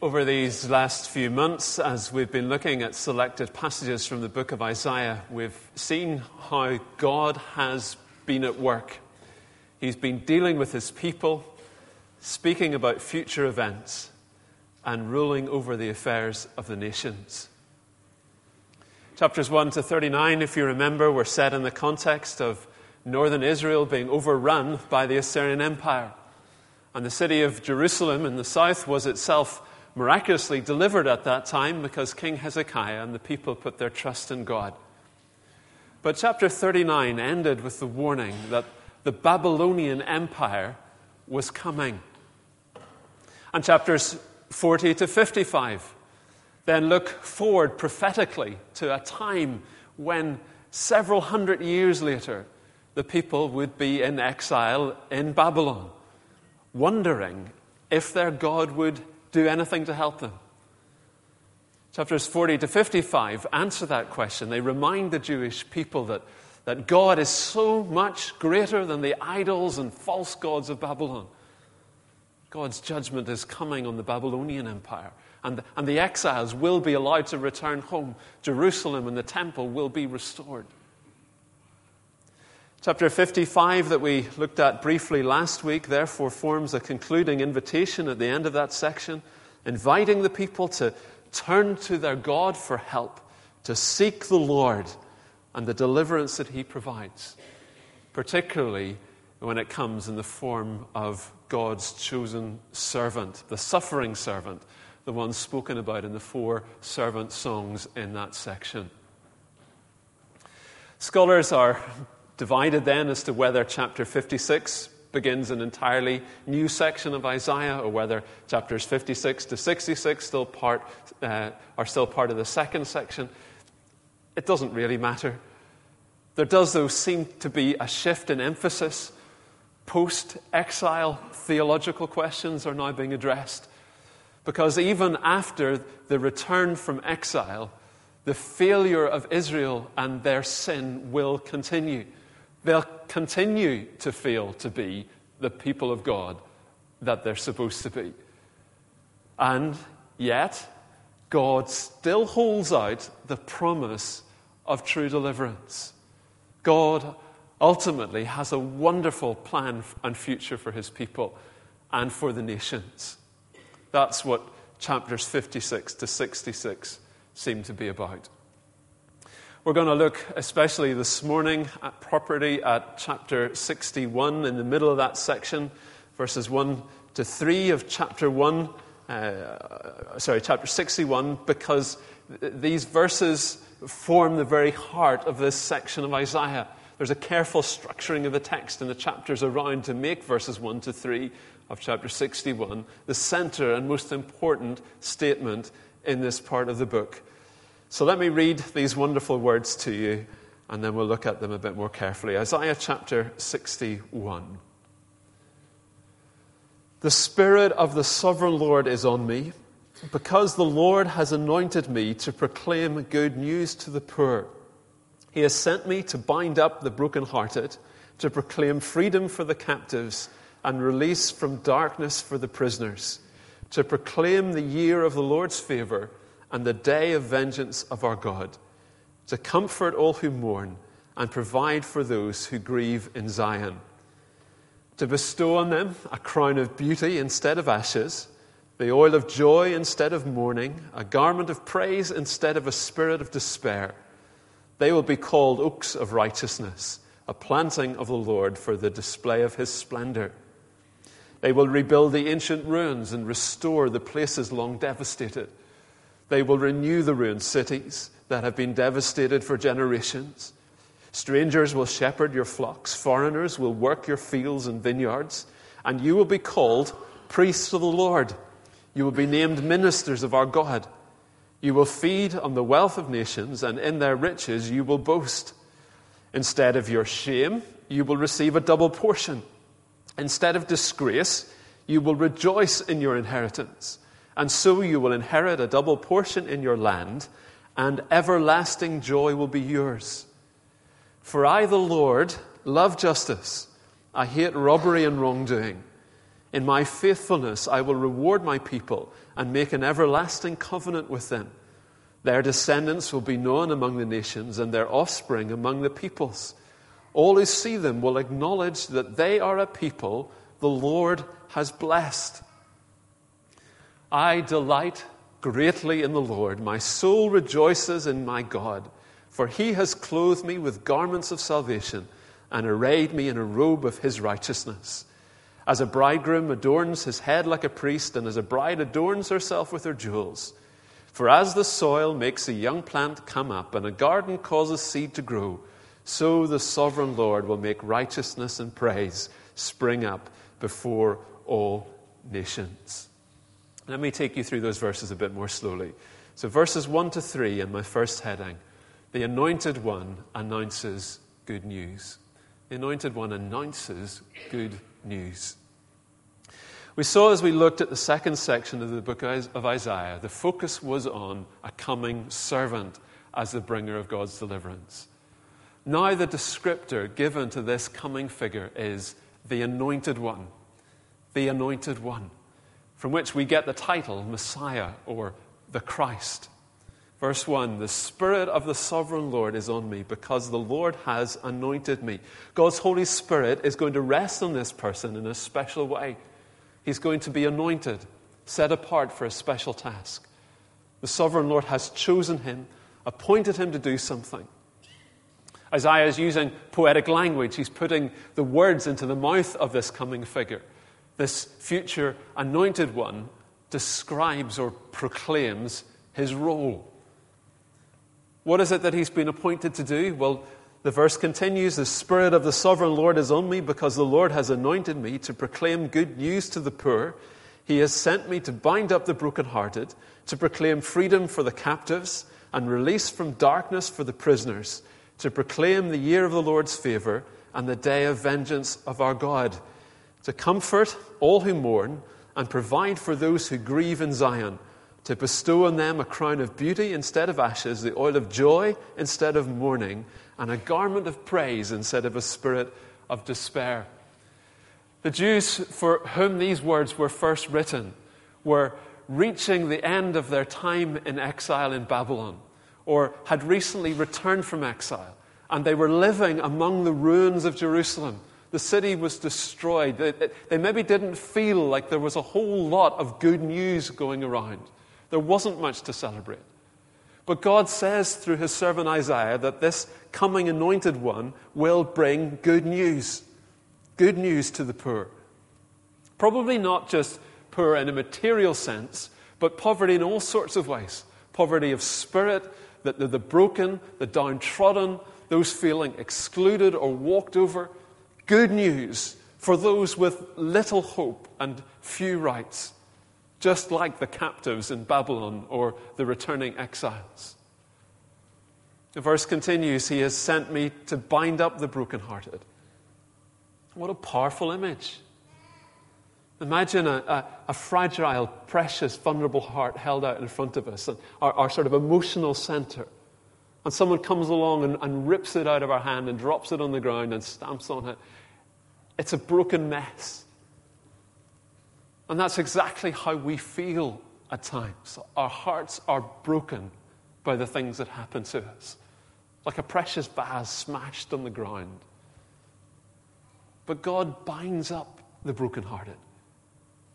Over these last few months, as we've been looking at selected passages from the book of Isaiah, we've seen how God has been at work. He's been dealing with his people, speaking about future events, and ruling over the affairs of the nations. Chapters 1 to 39, if you remember, were set in the context of northern Israel being overrun by the Assyrian Empire. And the city of Jerusalem in the south was itself miraculously delivered at that time because King Hezekiah and the people put their trust in God. But chapter 39 ended with the warning that the Babylonian Empire was coming. And chapters 40 to 55 then look forward prophetically to a time when several hundred years later the people would be in exile in Babylon, wondering if their God would do anything to help them? Chapters 40 to 55 answer that question. They remind the Jewish people that, that God is so much greater than the idols and false gods of Babylon. God's judgment is coming on the Babylonian Empire, and, and the exiles will be allowed to return home. Jerusalem and the temple will be restored. Chapter 55, that we looked at briefly last week, therefore forms a concluding invitation at the end of that section, inviting the people to turn to their God for help, to seek the Lord and the deliverance that He provides, particularly when it comes in the form of God's chosen servant, the suffering servant, the one spoken about in the four servant songs in that section. Scholars are divided then as to whether chapter 56 begins an entirely new section of Isaiah or whether chapters 56 to 66 still part, uh, are still part of the second section. It doesn't really matter. There does, though, seem to be a shift in emphasis. Post exile theological questions are now being addressed. Because even after the return from exile, the failure of Israel and their sin will continue they'll continue to fail to be the people of God that they're supposed to be. And yet, God still holds out the promise of true deliverance. God ultimately has a wonderful plan and future for his people and for the nations. That's what chapters 56 to 66 seem to be about. We're going to look, especially this morning, at property at chapter 61, in the middle of that section, verses 1 to 3 of chapter 1, uh, sorry, chapter 61, because th- these verses form the very heart of this section of Isaiah. There's a careful structuring of the text in the chapters around to make verses 1 to 3 of chapter 61 the center and most important statement in this part of the book. So let me read these wonderful words to you, and then we'll look at them a bit more carefully. Isaiah chapter 61. The Spirit of the sovereign Lord is on me, because the Lord has anointed me to proclaim good news to the poor. He has sent me to bind up the brokenhearted, to proclaim freedom for the captives, and release from darkness for the prisoners, to proclaim the year of the Lord's favor and the day of vengeance of our God, to comfort all who mourn and provide for those who grieve in Zion, to bestow on them a crown of beauty instead of ashes, the oil of joy instead of mourning, a garment of praise instead of a spirit of despair. They will be called oaks of righteousness, a planting of the Lord for the display of his splendor. They will rebuild the ancient ruins and restore the places long devastated. They will renew the ruined cities that have been devastated for generations. Strangers will shepherd your flocks, foreigners will work your fields and vineyards, and you will be called priests of the Lord. You will be named ministers of our God. You will feed on the wealth of nations, and in their riches you will boast. Instead of your shame, you will receive a double portion. Instead of disgrace, you will rejoice in your inheritance and so you will inherit a double portion in your land, and everlasting joy will be yours. For I, the Lord, love justice. I hate robbery and wrongdoing. In my faithfulness, I will reward my people and make an everlasting covenant with them. Their descendants will be known among the nations, and their offspring among the peoples. All who see them will acknowledge that they are a people the Lord has blessed. I delight greatly in the Lord. My soul rejoices in my God, for he has clothed me with garments of salvation and arrayed me in a robe of his righteousness. As a bridegroom adorns his head like a priest, and as a bride adorns herself with her jewels. For as the soil makes a young plant come up, and a garden causes seed to grow, so the sovereign Lord will make righteousness and praise spring up before all nations. Let me take you through those verses a bit more slowly. So, verses 1 to 3 in my first heading the anointed one announces good news. The anointed one announces good news. We saw as we looked at the second section of the book of Isaiah, the focus was on a coming servant as the bringer of God's deliverance. Now, the descriptor given to this coming figure is the anointed one. The anointed one from which we get the title Messiah or the Christ. Verse 1 The Spirit of the sovereign Lord is on me because the Lord has anointed me. God's Holy Spirit is going to rest on this person in a special way. He's going to be anointed, set apart for a special task. The sovereign Lord has chosen him, appointed him to do something. Isaiah is using poetic language. He's putting the words into the mouth of this coming figure this future anointed one describes or proclaims his role. What is it that he's been appointed to do? Well, the verse continues The Spirit of the sovereign Lord is on me because the Lord has anointed me to proclaim good news to the poor. He has sent me to bind up the brokenhearted, to proclaim freedom for the captives and release from darkness for the prisoners, to proclaim the year of the Lord's favor and the day of vengeance of our God to comfort all who mourn and provide for those who grieve in Zion, to bestow on them a crown of beauty instead of ashes, the oil of joy instead of mourning, and a garment of praise instead of a spirit of despair. The Jews for whom these words were first written were reaching the end of their time in exile in Babylon, or had recently returned from exile, and they were living among the ruins of Jerusalem the city was destroyed. They, maybe didn't feel like there was a whole lot of good news going around. There wasn't much to celebrate. But God says through his servant Isaiah that this coming anointed one will bring good news. Good news to the poor. Probably not just poor in a material sense, but poverty in all sorts of ways poverty of spirit, the, the, the broken, the downtrodden, those feeling excluded or walked over good news for those with little hope and few rights, just like the captives in Babylon or the returning exiles. The verse continues He has sent me to bind up the brokenhearted. What a powerful image. Imagine a, a, a, fragile, precious, vulnerable heart held out in front of us, our, our sort of emotional center. And someone comes along and, and rips it out of our hand and drops it on the ground and stamps on it. It's a broken mess. And that's exactly how we feel at times. Our hearts are broken by the things that happen to us, like a precious vase smashed on the ground. But God binds up the brokenhearted,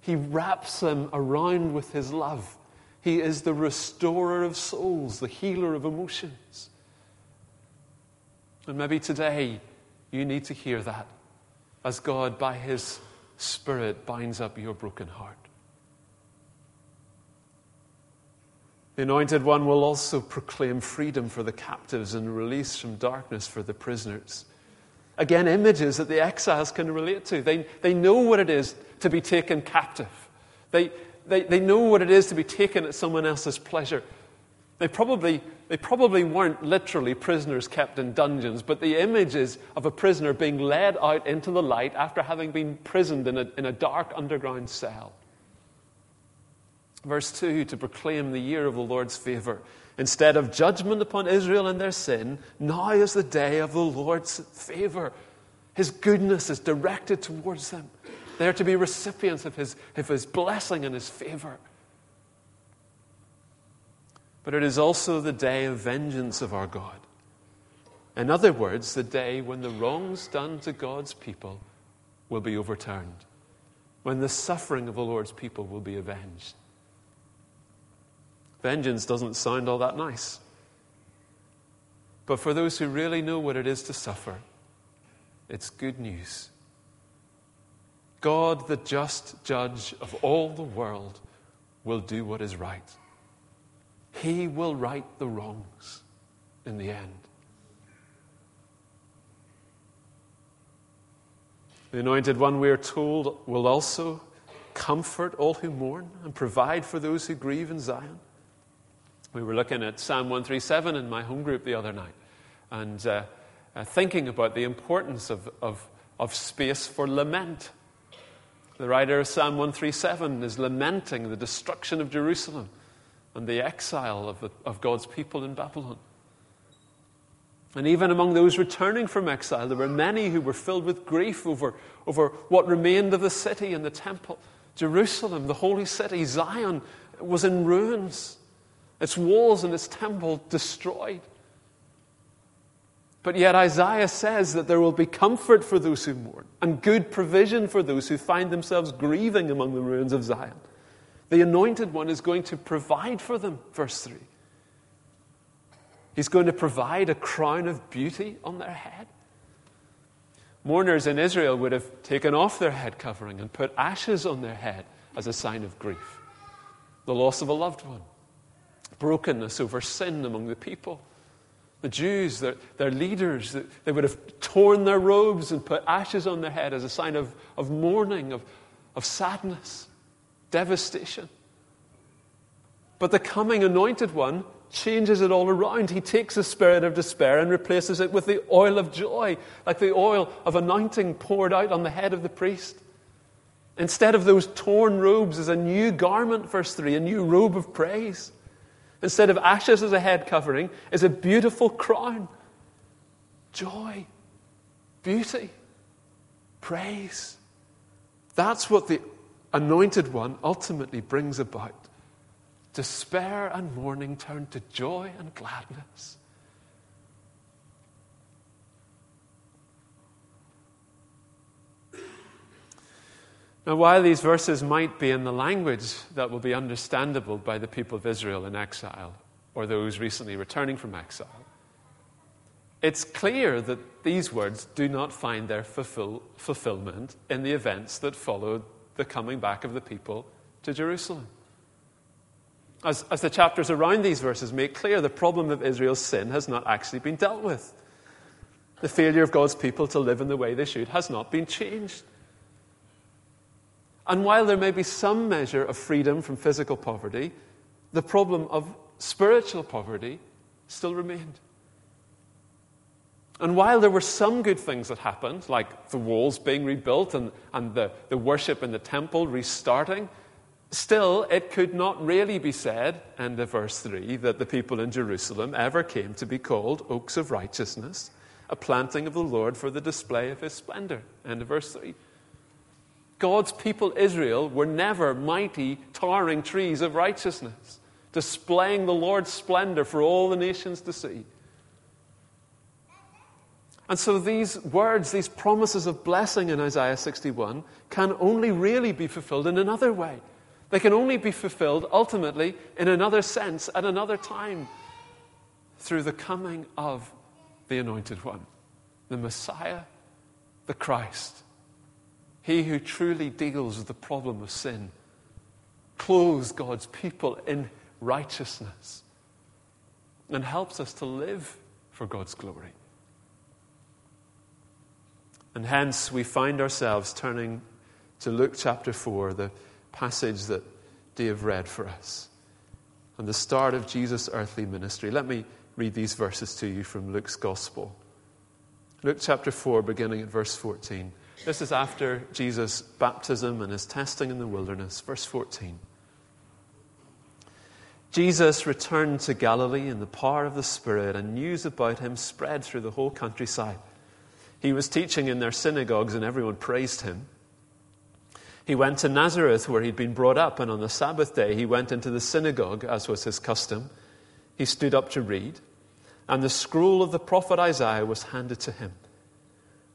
He wraps them around with His love. He is the restorer of souls, the healer of emotions. And maybe today you need to hear that as God, by His Spirit, binds up your broken heart. The Anointed One will also proclaim freedom for the captives and release from darkness for the prisoners. Again, images that the exiles can relate to. They, they know what it is to be taken captive, they, they, they know what it is to be taken at someone else's pleasure. They probably, they probably weren't literally prisoners kept in dungeons, but the images of a prisoner being led out into the light after having been prisoned in a, in a dark underground cell. Verse 2 to proclaim the year of the Lord's favor. Instead of judgment upon Israel and their sin, now is the day of the Lord's favor. His goodness is directed towards them. They are to be recipients of his, of his blessing and his favor. but it is also the day of vengeance of our God. In other words, the day when the wrongs done to God's people will be overturned, when the suffering of the Lord's people will be avenged. Vengeance doesn't sound all that nice. But for those who really know what it is to suffer, it's good news. God, the just judge of all the world, will do what is right. He will right the wrongs in the end. The Anointed One, we are told, will also comfort all who mourn and provide for those who grieve in Zion. We were looking at Psalm 137 in my home group the other night and uh, uh, thinking about the importance of, of, of space for lament. The writer of Psalm 137 is lamenting the destruction of Jerusalem and the exile of, the, of God's people in Babylon. And even among those returning from exile, there were many who were filled with grief over, over what remained of the city and the temple. Jerusalem, the holy city, Zion, was in ruins, its walls and its temple destroyed. But yet Isaiah says that there will be comfort for those who mourn and good provision for those who find themselves grieving among the ruins of Zion. The anointed one is going to provide for them, verse 3. He's going to provide a crown of beauty on their head. Mourners in Israel would have taken off their head covering and put ashes on their head as a sign of grief. The loss of a loved one, brokenness over sin among the people. The Jews, their, their leaders, they would have torn their robes and put ashes on their head as a sign of, of mourning, of, of sadness, devastation. But the coming anointed one changes it all around. He takes the spirit of despair and replaces it with the oil of joy, like the oil of anointing poured out on the head of the priest. Instead of those torn robes, is a new garment, verse 3, a new robe of praise. Instead of ashes as a head covering, is a beautiful crown. Joy, beauty, praise. That's what the anointed one ultimately brings about despair and mourning turn to joy and gladness. Now, while these verses might be in the language that will be understandable by the people of Israel in exile or those recently returning from exile, it's clear that these words do not find their fulfill, fulfillment in the events that followed the coming back of the people to Jerusalem. As, as the chapters around these verses make clear, the problem of Israel's sin has not actually been dealt with. The failure of God's people to live in the way they should has not been changed. And while there may be some measure of freedom from physical poverty, the problem of spiritual poverty still remained. And while there were some good things that happened, like the walls being rebuilt and, and the, the worship in the temple restarting, Still, it could not really be said, end of verse 3, that the people in Jerusalem ever came to be called oaks of righteousness, a planting of the Lord for the display of his splendor. End of verse 3. God's people, Israel, were never mighty, towering trees of righteousness, displaying the Lord's splendor for all the nations to see. And so these words, these promises of blessing in Isaiah 61, can only really be fulfilled in another way. They can only be fulfilled ultimately in another sense at another time through the coming of the Anointed One, the Messiah, the Christ, He who truly deals with the problem of sin, clothes God's people in righteousness, and helps us to live for God's glory. And hence we find ourselves turning to Luke chapter 4, the passage that Dave read for us and the start of Jesus' earthly ministry. Let me read these verses to you from Luke's Gospel. Luke chapter 4, beginning at verse 14. This is after Jesus' baptism and his testing in the wilderness. Verse 14. Jesus returned to Galilee in the power of the Spirit, and news about him spread through the whole countryside. He was teaching in their synagogues, and everyone praised him. He went to Nazareth, where he'd been brought up, and on the Sabbath day he went into the synagogue, as was his custom. He stood up to read, and the scroll of the prophet Isaiah was handed to him.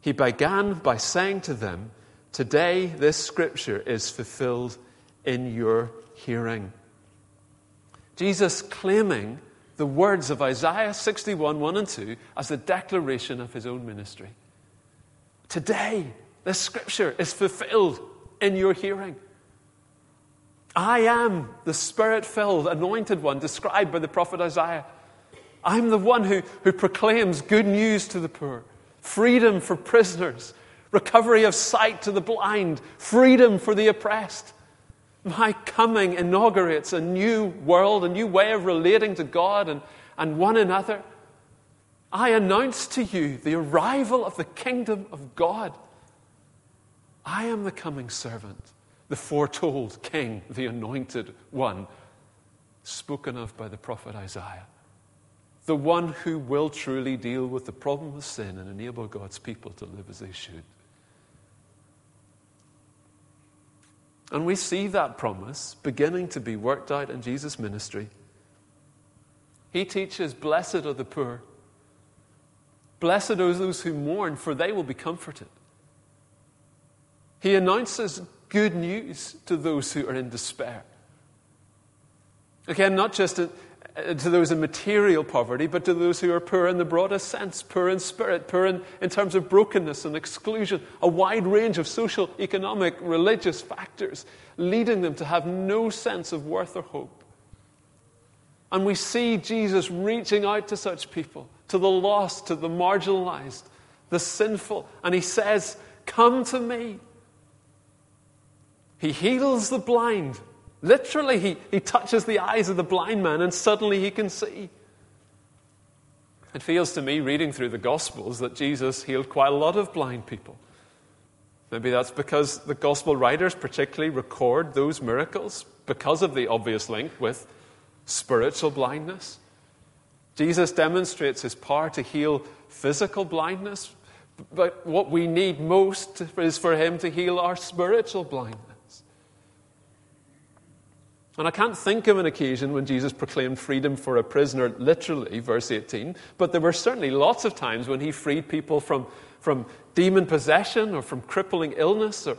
He began by saying to them, Today this scripture is fulfilled in your hearing. Jesus claiming the words of Isaiah 61 1 and 2 as the declaration of his own ministry. Today, this scripture is fulfilled in your hearing. I am the spirit filled, anointed one described by the prophet Isaiah. I'm the one who, who proclaims good news to the poor, freedom for prisoners, recovery of sight to the blind, freedom for the oppressed. My coming inaugurates a new world, a new way of relating to God and, and one another. I announce to you the arrival of the kingdom of God. I am the coming servant the foretold king, the anointed one, spoken of by the prophet Isaiah. The one who will truly deal with the problem of sin and enable God's people to live as they should. And we see that promise beginning to be worked out in Jesus' ministry. He teaches, Blessed are the poor. Blessed are those who mourn, for they will be comforted. He announces good news to those who are in despair. Again, not just Uh, to those in material poverty, but to those who are poor in the broadest sense, poor in spirit, poor in, in terms of brokenness and exclusion, a wide range of social, economic, religious factors leading them to have no sense of worth or hope. And we see Jesus reaching out to such people, to the lost, to the marginalized, the sinful, and he says, Come to me. He heals the blind. Literally, he, he touches the eyes of the blind man and suddenly he can see. It feels to me, reading through the Gospels, that Jesus healed quite a lot of blind people. Maybe that's because the Gospel writers particularly record those miracles because of the obvious link with spiritual blindness. Jesus demonstrates his power to heal physical blindness, but what we need most is for him to heal our spiritual blindness. And I can't think of an occasion when Jesus proclaimed freedom for a prisoner, literally, verse 18, but there were certainly lots of times when he freed people from, from demon possession or from crippling illness or,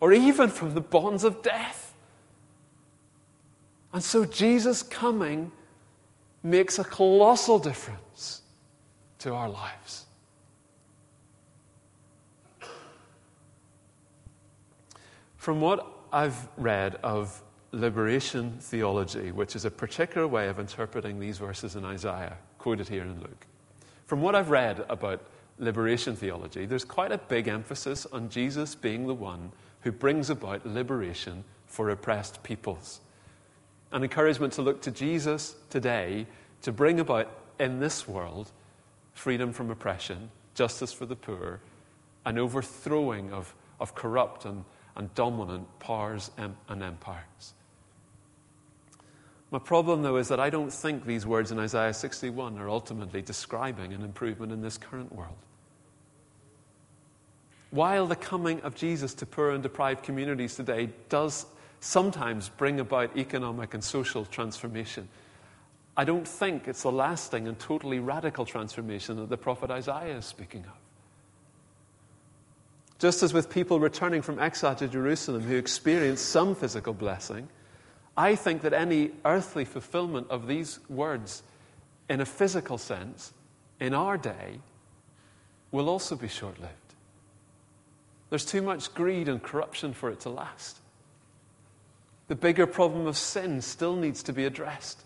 or even from the bonds of death. And so Jesus coming makes a colossal difference to our lives. From what I've read of liberation theology, which is a particular way of interpreting these verses in Isaiah, quoted here in Luke. From what I've read about liberation theology, there's quite a big emphasis on Jesus being the one who brings about liberation for oppressed peoples. An encouragement to look to Jesus today to bring about in this world freedom from oppression, justice for the poor, an overthrowing of, of corrupt and, and dominant powers and, and empires. My problem, though, is that I don't think these words in Isaiah 61 are ultimately describing an improvement in this current world. While the coming of Jesus to poor and deprived communities today does sometimes bring about economic and social transformation, I don't think it's the lasting and totally radical transformation that the prophet Isaiah is speaking of. Just as with people returning from exile to Jerusalem who experienced some physical blessing, I think that any earthly fulfillment of these words in a physical sense in our day will also be short lived. There's too much greed and corruption for it to last. The bigger problem of sin still needs to be addressed.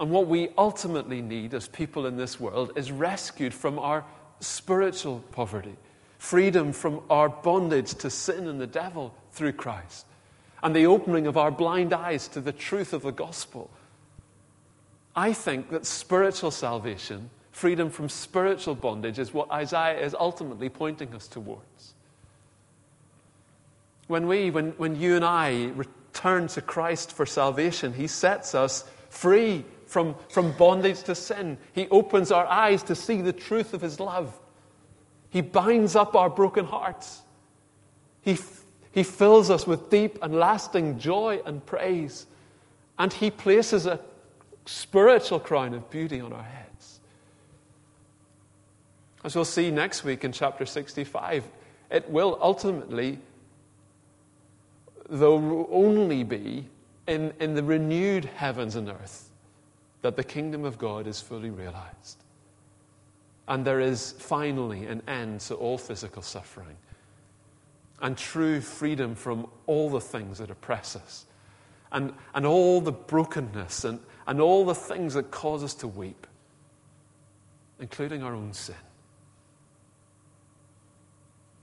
And what we ultimately need as people in this world is rescued from our spiritual poverty, freedom from our bondage to sin and the devil through Christ and the opening of our blind eyes to the truth of the gospel. I think that spiritual salvation, freedom from spiritual bondage, is what Isaiah is ultimately pointing us towards. When we, when, when you and I return to Christ for salvation, He sets us free from, from bondage to sin. He opens our eyes to see the truth of His love. He binds up our broken hearts. He, he fills us with deep and lasting joy and praise. And He places a spiritual crown of beauty on our heads. As we'll see next week in chapter 65, it will ultimately though only be in, in the renewed heavens and earth that the kingdom of God is fully realized. And there is finally an end to all physical suffering and true freedom from all the things that oppress us and, and all the brokenness and, and all the things that cause us to weep, including our own sin.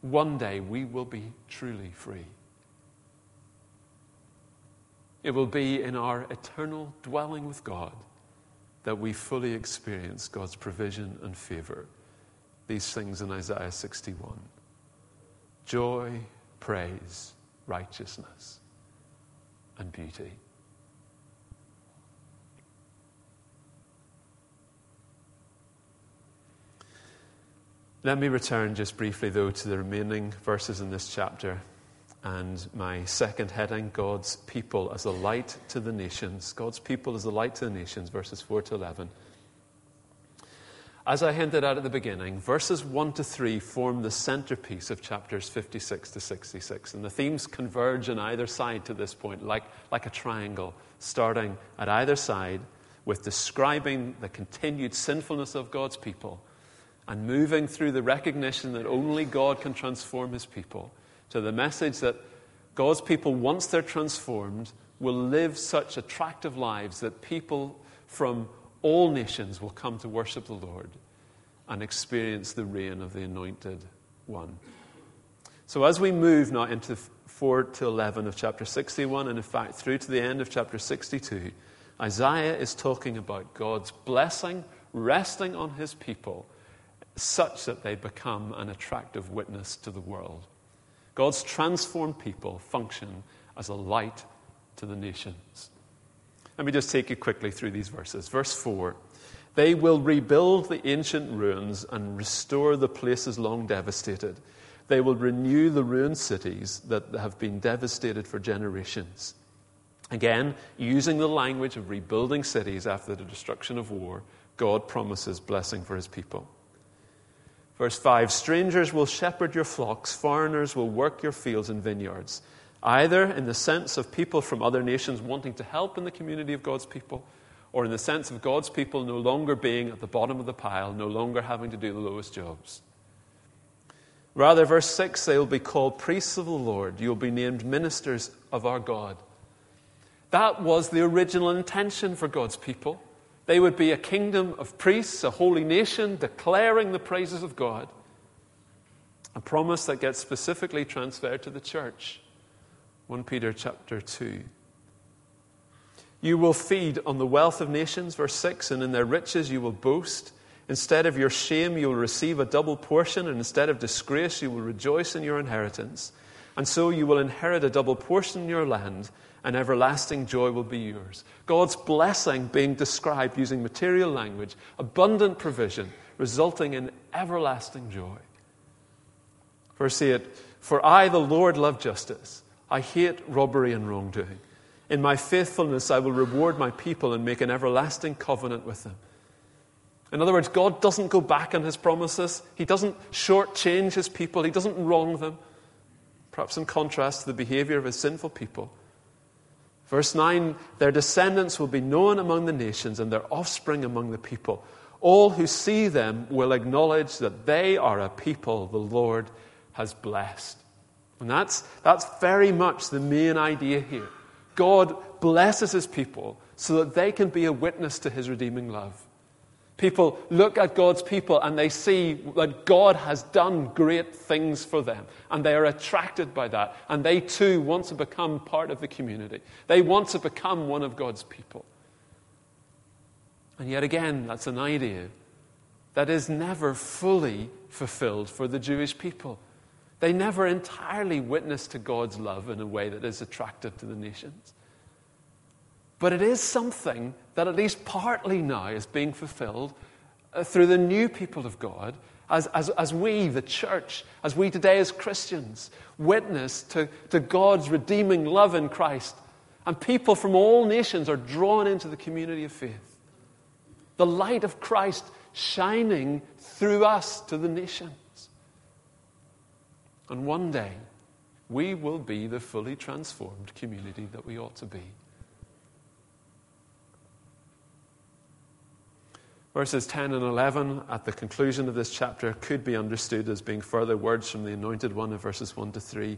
One day we will be truly free. It will be in our eternal dwelling with God that we fully experience God's provision and favor. These things in Isaiah 61 joy, praise, righteousness, and beauty. Let me return just briefly, though, to the remaining verses in this chapter and my second heading, God's people as a light to the nations. God's people as a light to the nations, verses 4 to 11. As I hinted at at the beginning, verses 1 to 3 form the centerpiece of chapters 56 to 66. And the themes converge on either side to this point, like, like a triangle, starting at either side with describing the continued sinfulness of God's people and moving through the recognition that only God can transform his people to the message that God's people, once they're transformed, will live such attractive lives that people from all nations will come to worship the Lord and experience the reign of the anointed one. So, as we move now into 4 to 11 of chapter 61, and in fact through to the end of chapter 62, Isaiah is talking about God's blessing resting on his people such that they become an attractive witness to the world. God's transformed people function as a light to the nations. Let me just take you quickly through these verses. Verse 4 They will rebuild the ancient ruins and restore the places long devastated. They will renew the ruined cities that have been devastated for generations. Again, using the language of rebuilding cities after the destruction of war, God promises blessing for his people. Verse 5 Strangers will shepherd your flocks, foreigners will work your fields and vineyards, either in the sense of people from other nations wanting to help in the community of God's people, or in the sense of God's people no longer being at the bottom of the pile, no longer having to do the lowest jobs. Rather, verse 6 they will be called priests of the Lord. You will be named ministers of our God. That was the original intention for God's people. They would be a kingdom of priests, a holy nation, declaring the praises of God. A promise that gets specifically transferred to the church. 1 Peter chapter 2. You will feed on the wealth of nations, verse 6, and in their riches you will boast. Instead of your shame, you will receive a double portion, and instead of disgrace, you will rejoice in your inheritance. And so you will inherit a double portion in your land and everlasting joy will be yours. God's blessing being described using material language, abundant provision, resulting in everlasting joy. Verse 8 For I, the Lord, love justice. I hate robbery and wrongdoing. In my faithfulness, I will reward my people and make an everlasting covenant with them. In other words, God doesn't go back on his promises. He doesn't shortchange his people. He doesn't wrong them. Perhaps in contrast to the behavior of his sinful people. Verse 9 Their descendants will be known among the nations and their offspring among the people. All who see them will acknowledge that they are a people the Lord has blessed. And that's, that's very much the main idea here. God blesses his people so that they can be a witness to his redeeming love. People look at God's people and they see that God has done great things for them. And they are attracted by that. And they too want to become part of the community. They want to become one of God's people. And yet again, that's an idea that is never fully fulfilled for the Jewish people. They never entirely witness to God's love in a way that is attractive to the nations. But it is something that at least partly now is being fulfilled uh, through the new people of God as, as, as we, the church, as we today as Christians, witness to, to God's redeeming love in Christ. And people from all nations are drawn into the community of faith. The light of Christ shining through us to the nations. And one day, we will be the fully transformed community that we ought to be. Verses 10 and 11 at the conclusion of this chapter could be understood as being further words from the Anointed One in verses 1 to 3.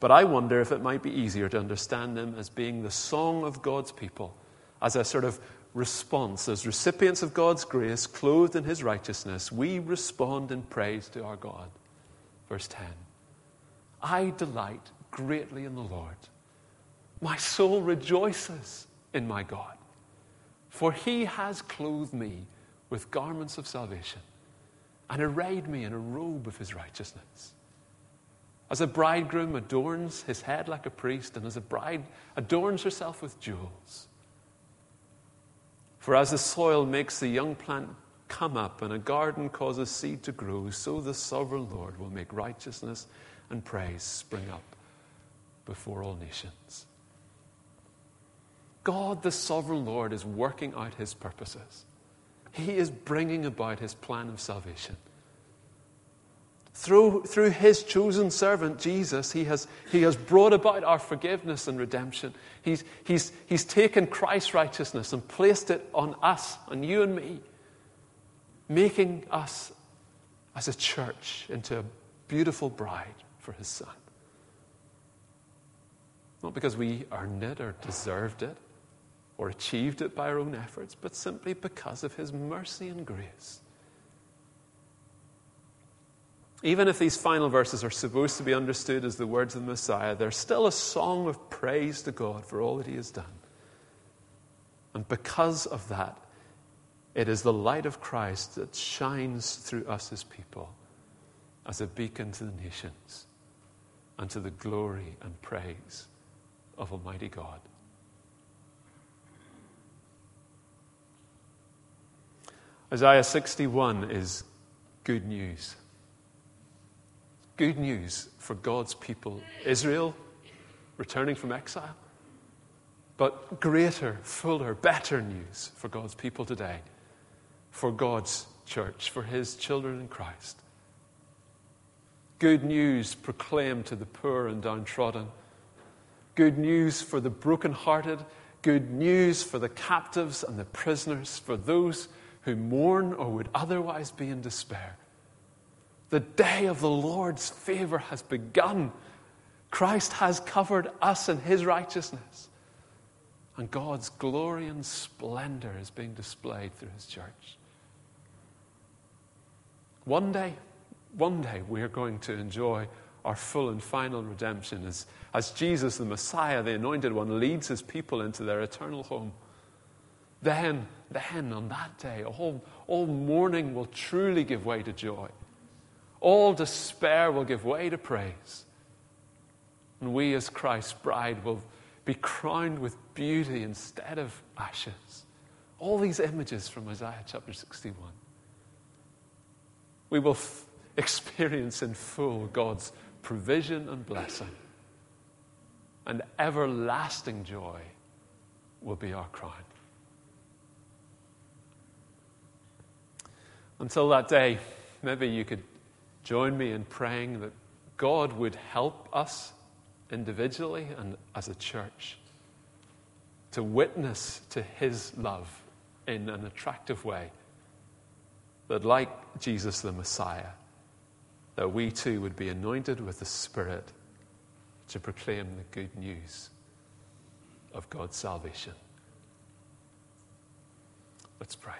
But I wonder if it might be easier to understand them as being the song of God's people, as a sort of response. As recipients of God's grace, clothed in His righteousness, we respond in praise to our God. Verse 10 I delight greatly in the Lord. My soul rejoices in my God, for He has clothed me with garments of salvation and arrayed me in a robe of his righteousness. As a bridegroom adorns his head like a priest, and as a bride adorns herself with jewels. For as the soil makes the young plant come up and a garden causes seed to grow, so the sovereign Lord will make righteousness and praise spring up before all nations. God, the sovereign Lord, is working out his purposes. He is bringing about his plan of salvation. Through, through his chosen servant, Jesus, he has, he has brought about our forgiveness and redemption. He's, he's, he's taken Christ's righteousness and placed it on us, on you and me, making us as a church into a beautiful bride for his son. Not because we earned it or deserved it, or achieved it by our own efforts, but simply because of His mercy and grace. Even if these final verses are supposed to be understood as the words of the Messiah, they're still a song of praise to God for all that He has done. And because of that, it is the light of Christ that shines through us as people as a beacon to the nations and to the glory and praise of Almighty God. Isaiah 61 is good news. Good news for God's people, Israel, returning from exile. But greater, fuller, better news for God's people today, for God's church, for His children in Christ. Good news proclaimed to the poor and downtrodden. Good news for the brokenhearted. Good news for the captives and the prisoners, for those who mourn or would otherwise be in despair. The day of the Lord's favor has begun. Christ has covered us in his righteousness. And God's glory and splendor is being displayed through his church. One day, one day, we are going to enjoy our full and final redemption as, as Jesus, the Messiah, the Anointed One, leads his people into their eternal home. Then, then on that day, all, all mourning will truly give way to joy. All despair will give way to praise. And we, as Christ's bride, will be crowned with beauty instead of ashes. All these images from Isaiah chapter 61. We will f- experience in full God's provision and blessing. And everlasting joy will be our crown. Until that day, maybe you could join me in praying that God would help us individually and as a church to witness to His love in an attractive way. That, like Jesus the Messiah, that we too would be anointed with the Spirit to proclaim the good news of God's salvation. Let's pray.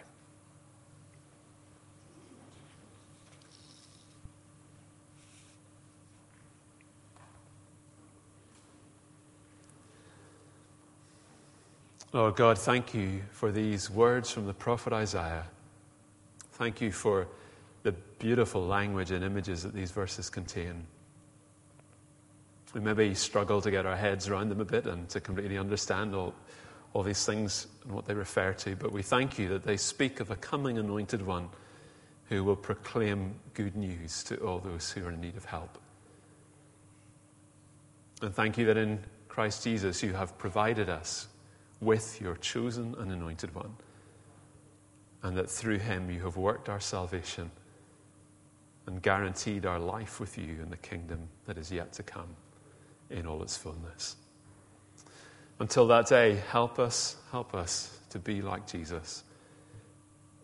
Lord God, thank you for these words from the prophet Isaiah. Thank you for the beautiful language and images that these verses contain. We maybe struggle to get our heads around them a bit and to completely understand all, all these things and what they refer to, but we thank you that they speak of a coming anointed one who will proclaim good news to all those who are in need of help. And thank you that in Christ Jesus you have provided us with your chosen and anointed one, and that through him you have worked our salvation and guaranteed our life with you in the kingdom that is yet to come in all its fullness. Until that day, help us, help us to be like Jesus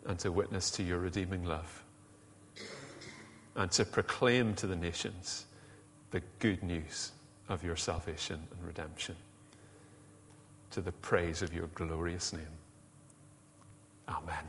and to witness to your redeeming love and to proclaim to the nations the good news of your salvation and redemption to the praise of your glorious name. Amen.